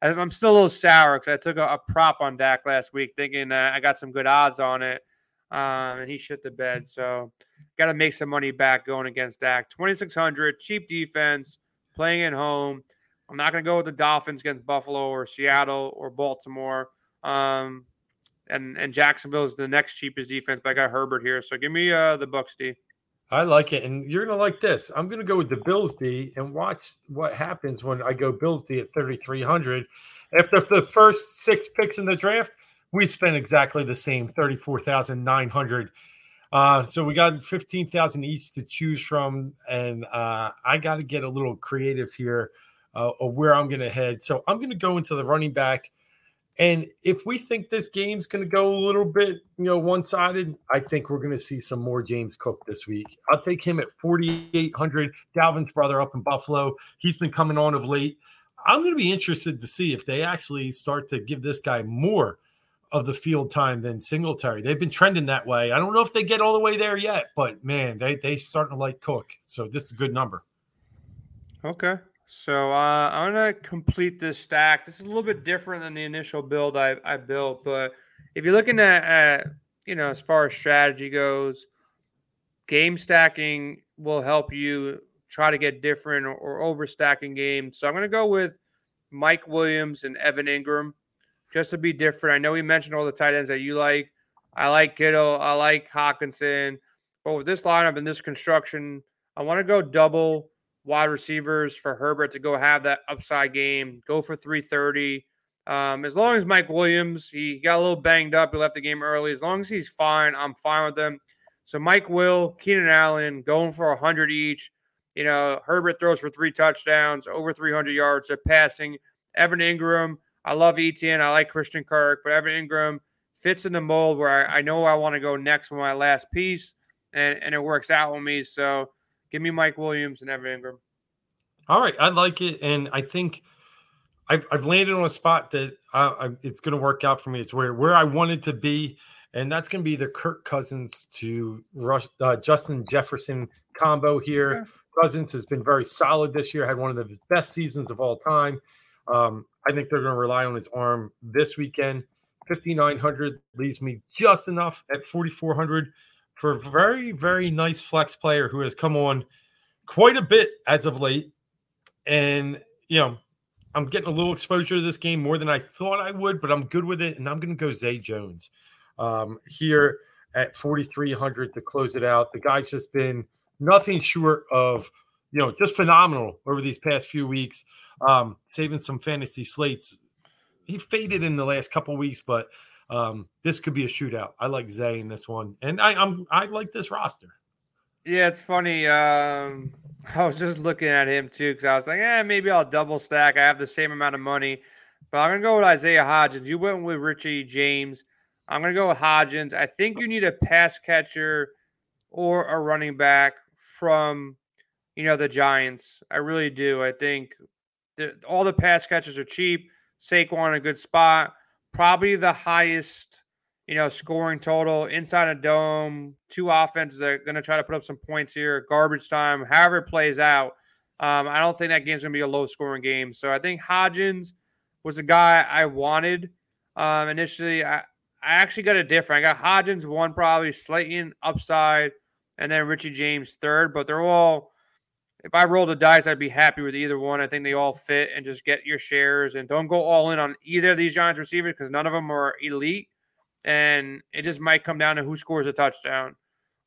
I'm still a little sour because I took a, a, prop on Dak last week, thinking I got some good odds on it, um, and he shit the bed. So, got to make some money back going against Dak. 2600, cheap defense, playing at home. I'm not going to go with the Dolphins against Buffalo or Seattle or Baltimore. Um, and and Jacksonville is the next cheapest defense, but I got Herbert here. So give me uh, the Bucs D. I like it, and you're gonna like this. I'm gonna go with the Bills D and watch what happens when I go Bills D at 3,300. After the first six picks in the draft, we spent exactly the same 34,900. Uh, so we got 15,000 each to choose from, and uh, I got to get a little creative here uh, of where I'm going to head. So I'm going to go into the running back and if we think this game's going to go a little bit, you know, one sided, I think we're going to see some more James Cook this week. I'll take him at 4,800. Dalvin's brother up in Buffalo. He's been coming on of late. I'm going to be interested to see if they actually start to give this guy more of the field time than Singletary. They've been trending that way. I don't know if they get all the way there yet, but man, they they starting to like Cook. So this is a good number. Okay. So uh, I'm gonna complete this stack. This is a little bit different than the initial build I, I built, but if you're looking at, at you know as far as strategy goes, game stacking will help you try to get different or, or overstacking games. So I'm gonna go with Mike Williams and Evan Engram just to be different. I know we mentioned all the tight ends that you like. I like Kittle. I like Hockenson. But with this lineup and this construction, I want to go double wide receivers for Herbert to go have that upside game, go for 330. Um, as long as Mike Williams, he got a little banged up, he left the game early. As long as he's fine, I'm fine with him. So Mike Will, Keenan Allen going for 100 each. You know, Herbert throws for three touchdowns, over 300 yards of passing. Evan Engram, I love Etienne. I like Christian Kirk, but Evan Engram fits in the mold where I, I know I want to go next with my last piece, and, and it works out with me. So Give me Mike Williams and Evan Engram. All right, I like it, and I think I've, I've landed on a spot that I, I, it's going to work out for me. It's where where I wanted to be, and that's going to be the Kirk Cousins to Rush, uh, Justin Jefferson combo here. Yeah. Cousins has been very solid this year. Had one of the best seasons of all time. Um, I think they're going to rely on his arm this weekend. 5,900 leaves me just enough at 4,400 for a very, very nice flex player who has come on quite a bit as of late. And, you know, I'm getting a little exposure to this game more than I thought I would, but I'm good with it. And I'm going to go Zay Jones um, here at 4,300 to close it out. The guy's just been nothing short of, you know, just phenomenal over these past few weeks, um, saving some fantasy slates. He faded in the last couple weeks, but um, this could be a shootout. I like Zay in this one, and I, I'm I like this roster. Yeah, it's funny. Um, <laughs> I was just looking at him too because I was like, eh, maybe I'll double stack. I have the same amount of money, but I'm gonna go with Isaiah Hodgins. You went with Richie James. I'm gonna go with Hodgins. I think you need a pass catcher or a running back from, you know, the Giants. I really do. I think the, all the pass catchers are cheap. Saquon a good spot probably the highest, you know, scoring total inside a dome. Two offenses that are going to try to put up some points here. Garbage time, however it plays out. Um, I don't think that game's going to be a low scoring game. So I think Hodgins was a guy I wanted um, initially. I, I actually got a different. I got Hodgins one, probably Slayton upside, and then Richie James third. But they're all. If I roll the dice, I'd be happy with either one. I think they all fit, and just get your shares and don't go all in on either of these Giants receivers because none of them are elite, and it just might come down to who scores a touchdown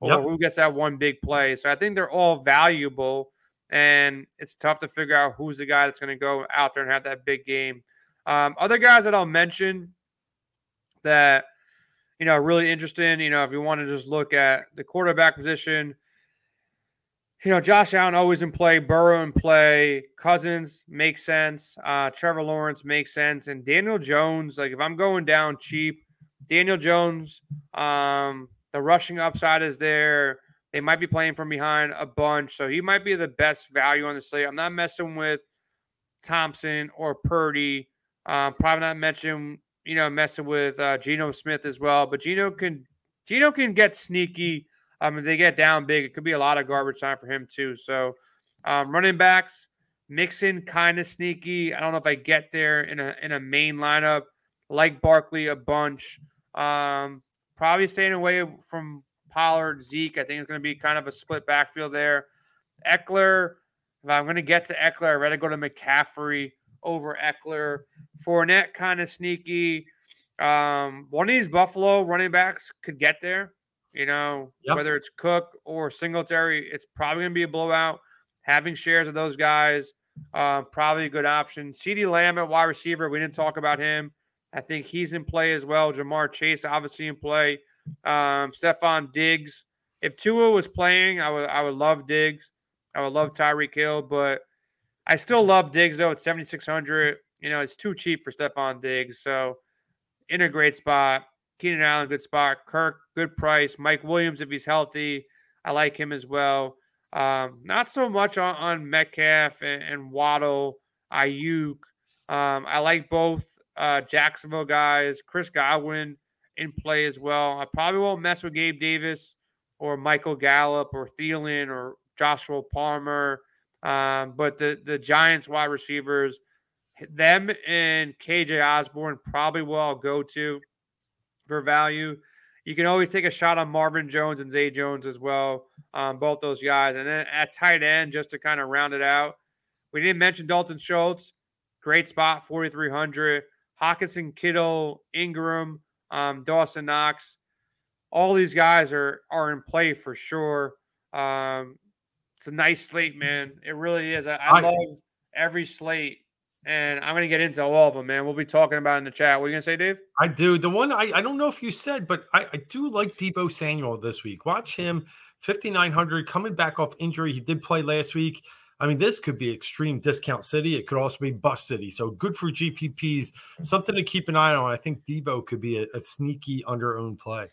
or yep. who gets that one big play. So I think they're all valuable, and it's tough to figure out who's the guy that's going to go out there and have that big game. Um, other guys that I'll mention that you know really interesting. You know, if you want to just look at the quarterback position. You know, Josh Allen always in play, Burrow in play, Cousins makes sense, uh, Trevor Lawrence makes sense, and Daniel Jones. Like if I'm going down cheap, Daniel Jones, um, the rushing upside is there. They might be playing from behind a bunch, so he might be the best value on the slate. I'm not messing with Thompson or Purdy. Um, probably not mentioning, you know, messing with uh, Geno Smith as well. But Geno can Geno can get sneaky. Um, if they get down big, it could be a lot of garbage time for him too. So, um, running backs, Mixon kind of sneaky. I don't know if I get there in a in a main lineup. Like Barkley a bunch. Um, Probably staying away from Pollard, Zeke. I think it's going to be kind of a split backfield there. Ekeler. if I'm going to get to Ekeler, I'd rather go to McCaffrey over Ekeler. Fournette, kind of sneaky. Um, one of these Buffalo running backs could get there. You know, yep. whether it's Cook or Singletary, it's probably going to be a blowout. Having shares of those guys, uh, probably a good option. CeeDee Lamb at wide receiver, we didn't talk about him. I think he's in play as well. Ja'Marr Chase obviously in play. Um, Stefon Diggs. If Tua was playing, I would I would love Diggs. I would love Tyreek Hill, but I still love Diggs though. It's seventy six hundred. You know, it's too cheap for Stefon Diggs. So in a great spot. Keenan Allen, good spot. Kirk, good price. Mike Williams, if he's healthy, I like him as well. Um, not so much on, on Metcalf and, and Waddle, Aiyuk. Um, I like both uh, Jacksonville guys, Chris Godwin in play as well. I probably won't mess with Gabe Davis or Michael Gallup or Thielen or Joshua Palmer. Um, but the the Giants wide receivers, them and KJ Osborn probably will all go to for value. You can always take a shot on Marvin Jones and Zay Jones as well, um, both those guys. And then at tight end, just to kind of round it out, we didn't mention Dalton Schultz. Great spot, 4,300. Hockenson, Kittle, Engram, um, Dawson Knox. All these guys are are in play for sure. Um, it's a nice slate, man. It really is. I, I love every slate, and I'm going to get into all of them, man. We'll be talking about in the chat. What are you going to say, Dave? I do. The one I, I don't know if you said, but I, I do like Deebo Samuel this week. Watch him, 5,900, coming back off injury. He did play last week. I mean, this could be extreme discount city. It could also be bust city. So good for GPPs. Something to keep an eye on. I think Deebo could be a, a sneaky under owned play.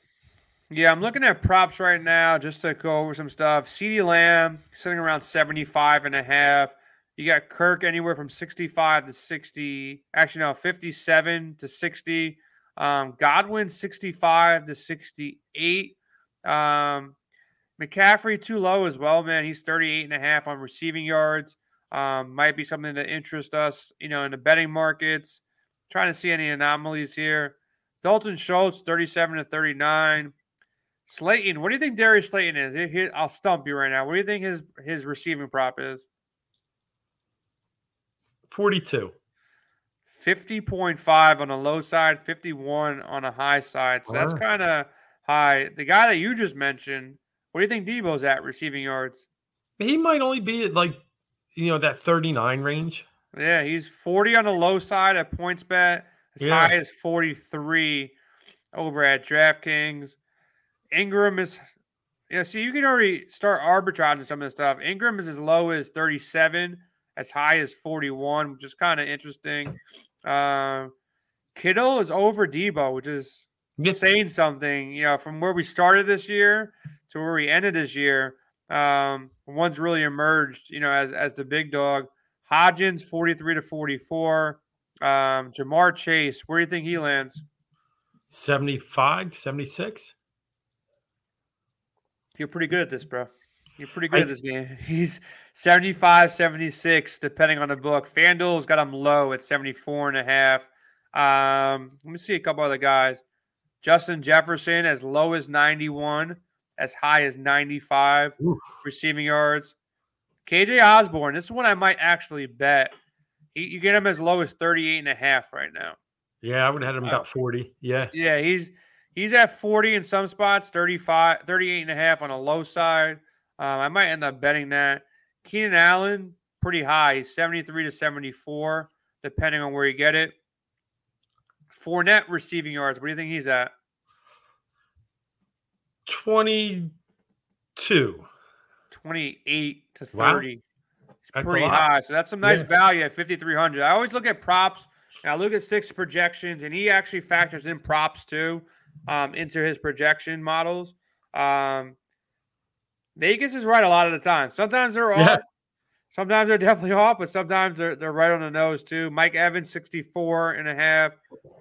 Yeah, I'm looking at props right now just to go over some stuff. CeeDee Lamb sitting around 75 and a half. You got Kirk anywhere from 65 to 60. Actually, no, 57 to 60. Um, Godwin 65 to 68. Um, McCaffrey too low as well, man. He's 38 and a half on receiving yards. Um, might be something to interest us, you know, in the betting markets. Trying to see any anomalies here. Dalton Schultz, 37 to 39. Slayton, what do you think Darius Slayton is? I'll stump you right now. What do you think his his receiving prop is? 42. 50.5 on the low side, 51 on a high side. So that's kind of high. The guy that you just mentioned, what do you think Deebo's at receiving yards? He might only be at like, you know, that 39 range. Yeah, he's 40 on the low side at PointsBet, as yeah. high as 43 over at DraftKings. Engram is, yeah, see, you can already start arbitraging some of this stuff. Engram is as low as 37, as high as 41, which is kind of interesting. Uh, Kittle is over Deebo, which is saying something. You know, from where we started this year to where we ended this year, um, one's really emerged, you know, as as the big dog. Hodgins, 43 to 44. Um, Ja'Marr Chase, where do you think he lands? 75, 76. You're pretty good at this, bro. You're pretty good I, at this game. <laughs> He's 75, 76, depending on the book. FanDuel's got him low at 74 and a half. Um, let me see a couple other guys. Justin Jefferson as low as 91, as high as 95 Oof. receiving yards. KJ Osborn, this is one I might actually bet. He, you get him as low as 38 and a half right now. Yeah, I would have had him uh, about 40. Yeah. Yeah, he's he's at 40 in some spots, 35, 38 and a half on a low side. Um, I might end up betting that. Keenan Allen, pretty high. 73 to 74, depending on where you get it. Fournette receiving yards. What do you think he's at? 22. 28 to 30. Wow. pretty high. So that's some nice yeah. value at 5,300. I always look at props and I look at six projections, and he actually factors in props too um, into his projection models. Um, Vegas is right a lot of the time. Sometimes they're yeah. off. Sometimes they're <laughs> definitely off, but sometimes they're, they're right on the nose too. Mike Evans, 64 and a half.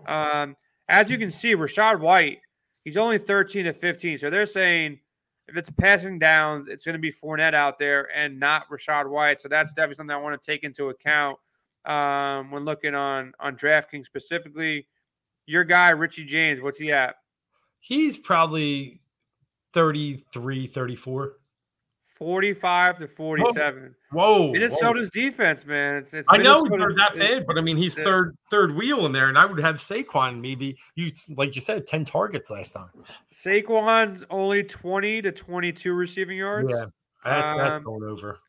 Um, as you can see, Rachaad White, he's only 13 to 15. So they're saying if it's passing down, it's going to be Fournette out there and not Rachaad White. So that's definitely something I want to take into account um, when looking on on DraftKings specifically. Your guy, Richie James, what's he at? He's probably 33, 34. 45 to 47. Whoa. Minnesota's whoa. defense, man. It's, it's I know he's that bad, but I mean he's third third wheel in there, and I would have Saquon maybe you like you said, 10 targets last time. Saquon's only 20 to 22 receiving yards. Yeah, that, that's um, going over.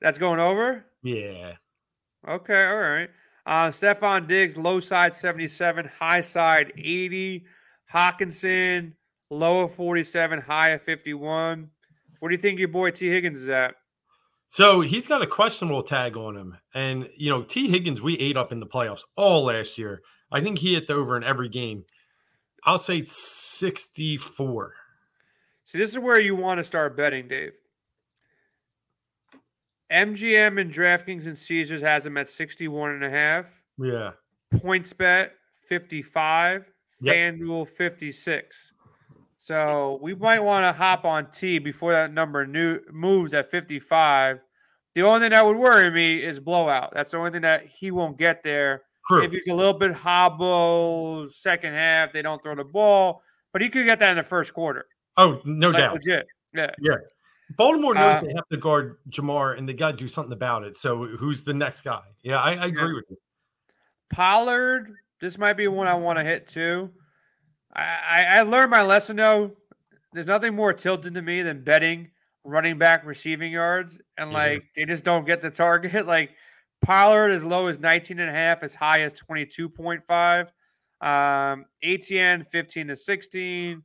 That's going over? Yeah. Okay, all right. Uh Stefon Diggs, low side 77, high side 80. Hockenson, low of 47, high of 51. What do you think your boy Tee Higgins is at? So he's got a questionable tag on him. And, you know, Tee Higgins, we ate up in the playoffs all last year. I think he hit the over in every game. I'll say 64. So this is where you want to start betting, Dave. MGM and DraftKings and Caesars has him at 61 and a half. Yeah. PointsBet 55. Yep. FanDuel 56. So we might want to hop on T before that number new moves at 55. The only thing that would worry me is blowout. That's the only thing that he won't get there. True. If he's a little bit hobble second half, they don't throw the ball, but he could get that in the first quarter. Oh, no like, doubt. Legit. Yeah. Yeah. Baltimore knows uh, they have to guard Ja'Marr and they got to do something about it. So who's the next guy? Yeah, I, I agree yeah. with you. Pollard, this might be one I want to hit too. I, I learned my lesson though. There's nothing more tilted to me than betting running back receiving yards, and like they just don't get the target. <laughs> Like Pollard as low as 19 and a half, as high as 22.5. Um, Etienne 15 to 16.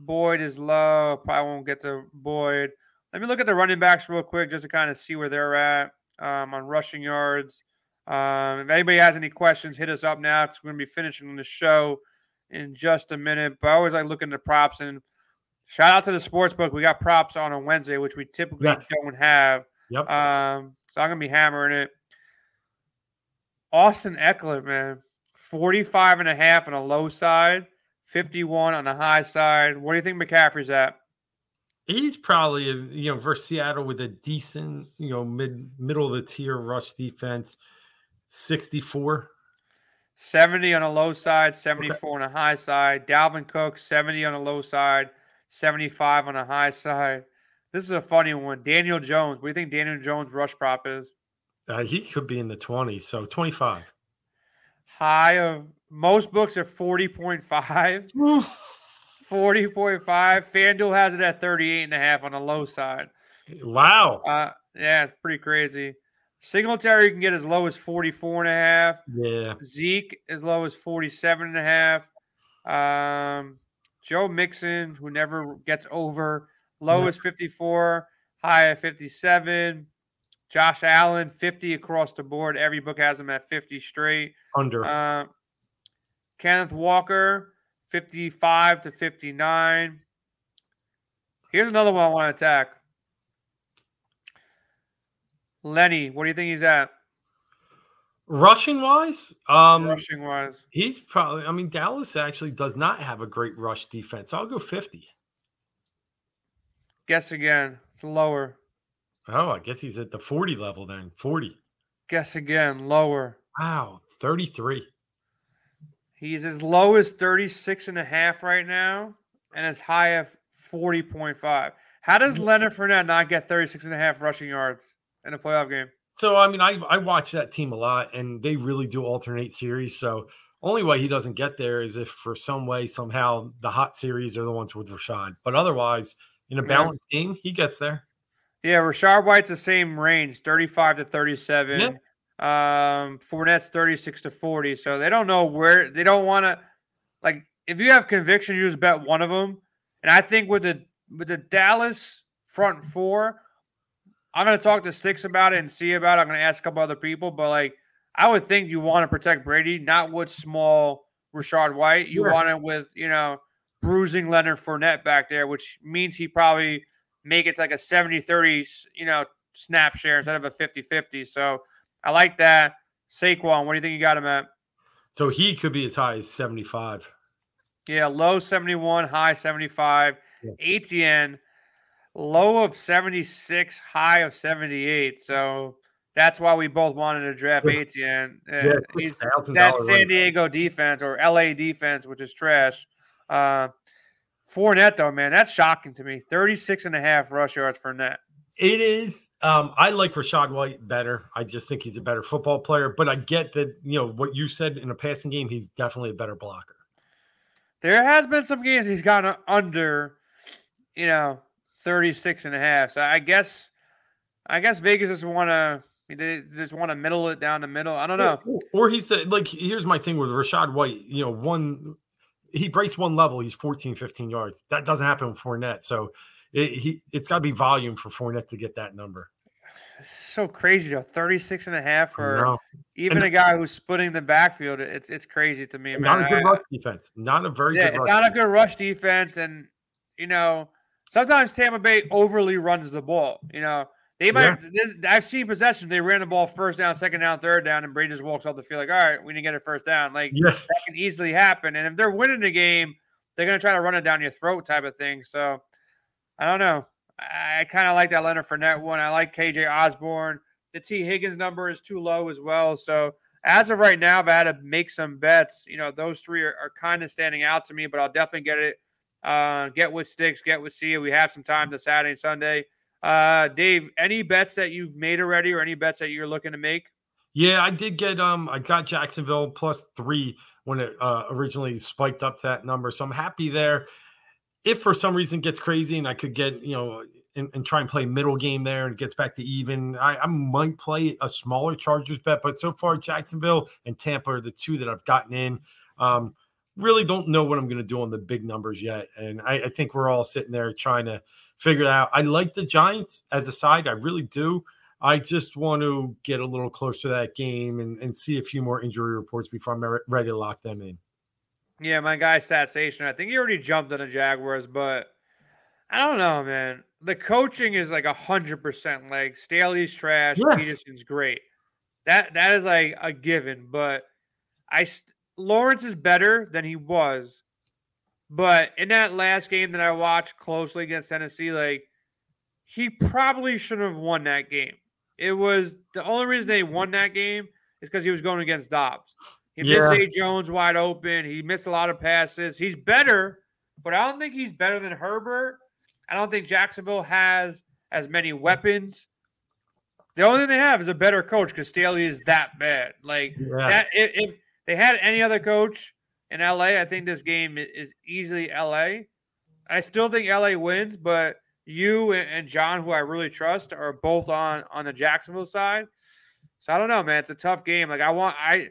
Boyd is low. Probably won't get to Boyd. Let me look at the running backs real quick just to kind of see where they're at um, on rushing yards. Um, if anybody has any questions, hit us up now. It's going to be finishing the show in just a minute. But I always like looking at props and shout out to the sports book. We got props on a Wednesday, which we typically yes. don't have. Yep. Um, so I'm gonna be hammering it. Austin Ekeler, man, 45 and a half on a low side, 51 on the high side. What do you think McCaffrey's at? He's probably you know versus Seattle with a decent you know mid middle of the tier rush defense, 64. 70 on a low side, 74 okay. on a high side. Dalvin Cook, 70 on a low side, 75 on a high side. This is a funny one. Daniel Jones. What do you think Daniel Jones rush prop is? Uh, he could be in the 20s, so 25. High of most books are 40.5. <laughs> 40.5. FanDuel has it at 38 and a half on the low side. Wow. Uh, yeah, it's pretty crazy. Singletary can get as low as 44 and a half. Yeah. Zeke as low as 47 and a half. Um, Joe Mixon, who never gets over, low yeah. is 54, high at 57. Josh Allen, 50 across the board. Every book has him at 50 straight. Under. Uh, Kenneth Walker, 55 to 59. Here's another one I want to attack. Lenny, what do you think he's at? Rushing wise, um, rushing wise, he's probably. I mean, Dallas actually does not have a great rush defense. So I'll go fifty. Guess again. It's lower. Oh, I guess he's at the 40 level then. 40. Guess again, lower. Wow, 33. He's as low as 36 and a half right now and as high as 40.5. How does Leonard Fournette not get 36 and a half rushing yards in a playoff game? So, I mean, I, I watch that team a lot and they really do alternate series. So, only way he doesn't get there is if for some way, somehow, the hot series are the ones with Rachaad. But otherwise, in a balanced yeah. game, he gets there. Yeah, Rachaad White's the same range, 35 to 37. Yeah. Um, Fournette's 36 to 40. So they don't know where they don't want to like if you have conviction, you just bet one of them. And I think with the with the Dallas front four, I'm gonna talk to Sticks about it and see about it. I'm gonna ask a couple other people, but like I would think you want to protect Brady, not with small Rachaad White. You yeah. want it with, you know, bruising Leonard Fournette back there, which means he probably make it like a 70 30, you know, snap share instead of a 50 50. So I like that. Saquon, what do you think you got him at? So he could be as high as 75. Yeah, low 71, high 75. Yeah. Etienne, low of 76, high of 78. So that's why we both wanted to draft. Etienne. Uh, yeah, he's that San Diego defense or LA defense, which is trash. Uh, Fournette, though, man, that's shocking to me. 36 and a half rush yards Fournette. It is. Um, I like Rachaad White better. I just think he's a better football player, but I get that, you know, what you said in a passing game, he's definitely a better blocker. There has been some games he's gone under, you know, 36 and a half. So I guess I guess Vegas just want to they just want to middle it down the middle. I don't know. Or he's the like here's my thing with Rachaad White, you know, one he breaks one level, he's 14, 15 yards. That doesn't happen with Fournette. So it, he it's got to be volume for Fournette to get that number. It's so crazy though. 36 and a half for even and, a guy who's splitting the backfield. It's it's crazy to me. Not man. a good I, rush defense. Not a very yeah, good it's not defense. a good rush defense. And you know, sometimes Tampa Bay overly runs the ball. You know, they might. Yeah. I've seen possessions. They ran the ball first down, second down, third down, and Brady just walks off the field like, "All right, we didn't get a first down." Like yeah. that can easily happen. And if they're winning the game, they're going to try to run it down your throat, type of thing. So I don't know. I kind of like that Leonard Fournette one. I like KJ Osborn. The Tee Higgins number is too low as well. So as of right now, if I had to make some bets, you know, those three are, are kind of standing out to me. But I'll definitely get it. Uh, get with Sticks, get with Sia. We have some time this Saturday and Sunday. Uh, Dave, any bets that you've made already, or any bets that you're looking to make? Yeah, I did get. Um, I got Jacksonville plus three when it uh, originally spiked up to that number, so I'm happy there. If for some reason gets crazy and I could get you know and, and try and play middle game there and gets back to even, I, I might play a smaller Chargers bet. But so far, Jacksonville and Tampa are the two that I've gotten in. Um, really don't know what I'm going to do on the big numbers yet, and I, I think we're all sitting there trying to figure it out. I like the Giants as a side. I really do. I just want to get a little closer to that game and, and see a few more injury reports before I'm ready to lock them in. Yeah, my guy Station. I think he already jumped on the Jaguars, but I don't know, man. The coaching is like a hundred percent. Like Staley's trash, yes. Pederson's great. That that is like a given. But I Lawrence is better than he was. But in that last game that I watched closely against Tennessee, like he probably shouldn't have won that game. It was the only reason they won that game is because he was going against Dobbs. He yeah. missed A. Jones wide open. He missed a lot of passes. He's better, but I don't think he's better than Herbert. I don't think Jacksonville has as many weapons. The only thing they have is a better coach because Staley is that bad. Like yeah. that, if, if they had any other coach, in LA. I think this game is easily LA. I still think LA wins, but you and John, who I really trust, are both on on the Jacksonville side. So I don't know, man. It's a tough game. Like I want I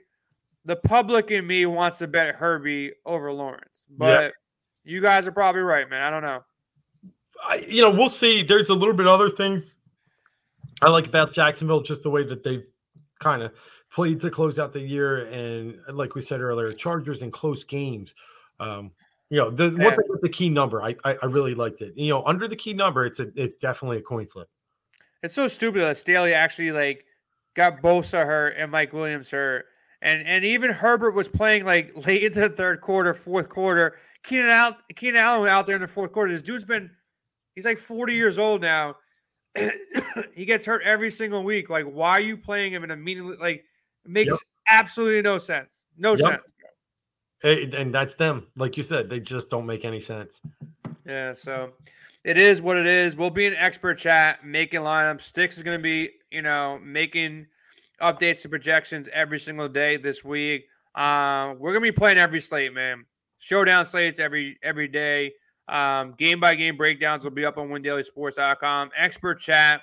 the public in me wants to bet Herbie over Lawrence, but you guys are probably right, man. I don't know. I, you know, we'll see. There's a little bit other things I like about Jacksonville, just the way that they've kind of played to close out the year, and like we said earlier, Chargers in close games. Um, you know, the, once I the key number, I, I, I really liked it. You know, under the key number, it's a it's definitely a coin flip. It's so stupid that Staley actually like got Bosa hurt and Mike Williams hurt, and and even Herbert was playing like <laughs> late into the third quarter, fourth quarter. Keenan out Keenan Allen out there in the fourth quarter. This dude's been he's like 40 years old now. <coughs> he gets hurt every single week. Like, why are you playing him in a meaningless? Like, it makes yep. absolutely no sense. No yep. sense. and that's them. Like you said, they just don't make any sense. Yeah. So it is what it is. We'll be in expert chat making lineups. Sticks is going to be, you know, making updates to projections every single day this week. Uh, we're gonna be playing every slate, man. Showdown slates every every day. Um, game by game breakdowns will be up on windailysports.com. Expert chat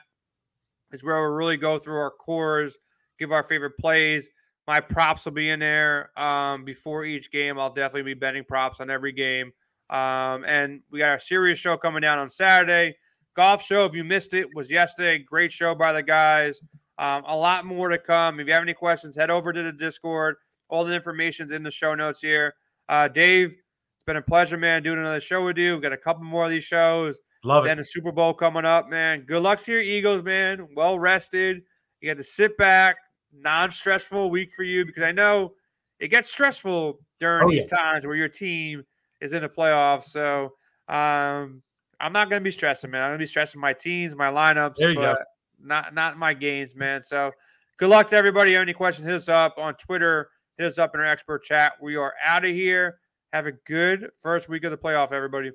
is where we'll really go through our cores, give our favorite plays. My props will be in there um, before each game. I'll definitely be betting props on every game. Um, and we got our serious show coming down on Saturday. Golf show, if you missed it, was yesterday. Great show by the guys. Um, a lot more to come. If you have any questions, head over to the Discord. All the information's in the show notes here. Uh, Dave, it's been a pleasure, man, doing another show with you. We've got a couple more of these shows. Love then it. Then the Super Bowl coming up, man. Good luck to your Eagles, man. Well rested. You got to sit back, non stressful week for you because I know it gets stressful during oh, these yeah. times where your team is in the playoffs. So um, I'm not going to be stressing, man. I'm going to be stressing my teams, my lineups, there you go. not not my games, man. So good luck to everybody. Have Any questions, hit us up on Twitter hit us up in our expert chat. We are out of here. Have a good first week of the playoff, everybody.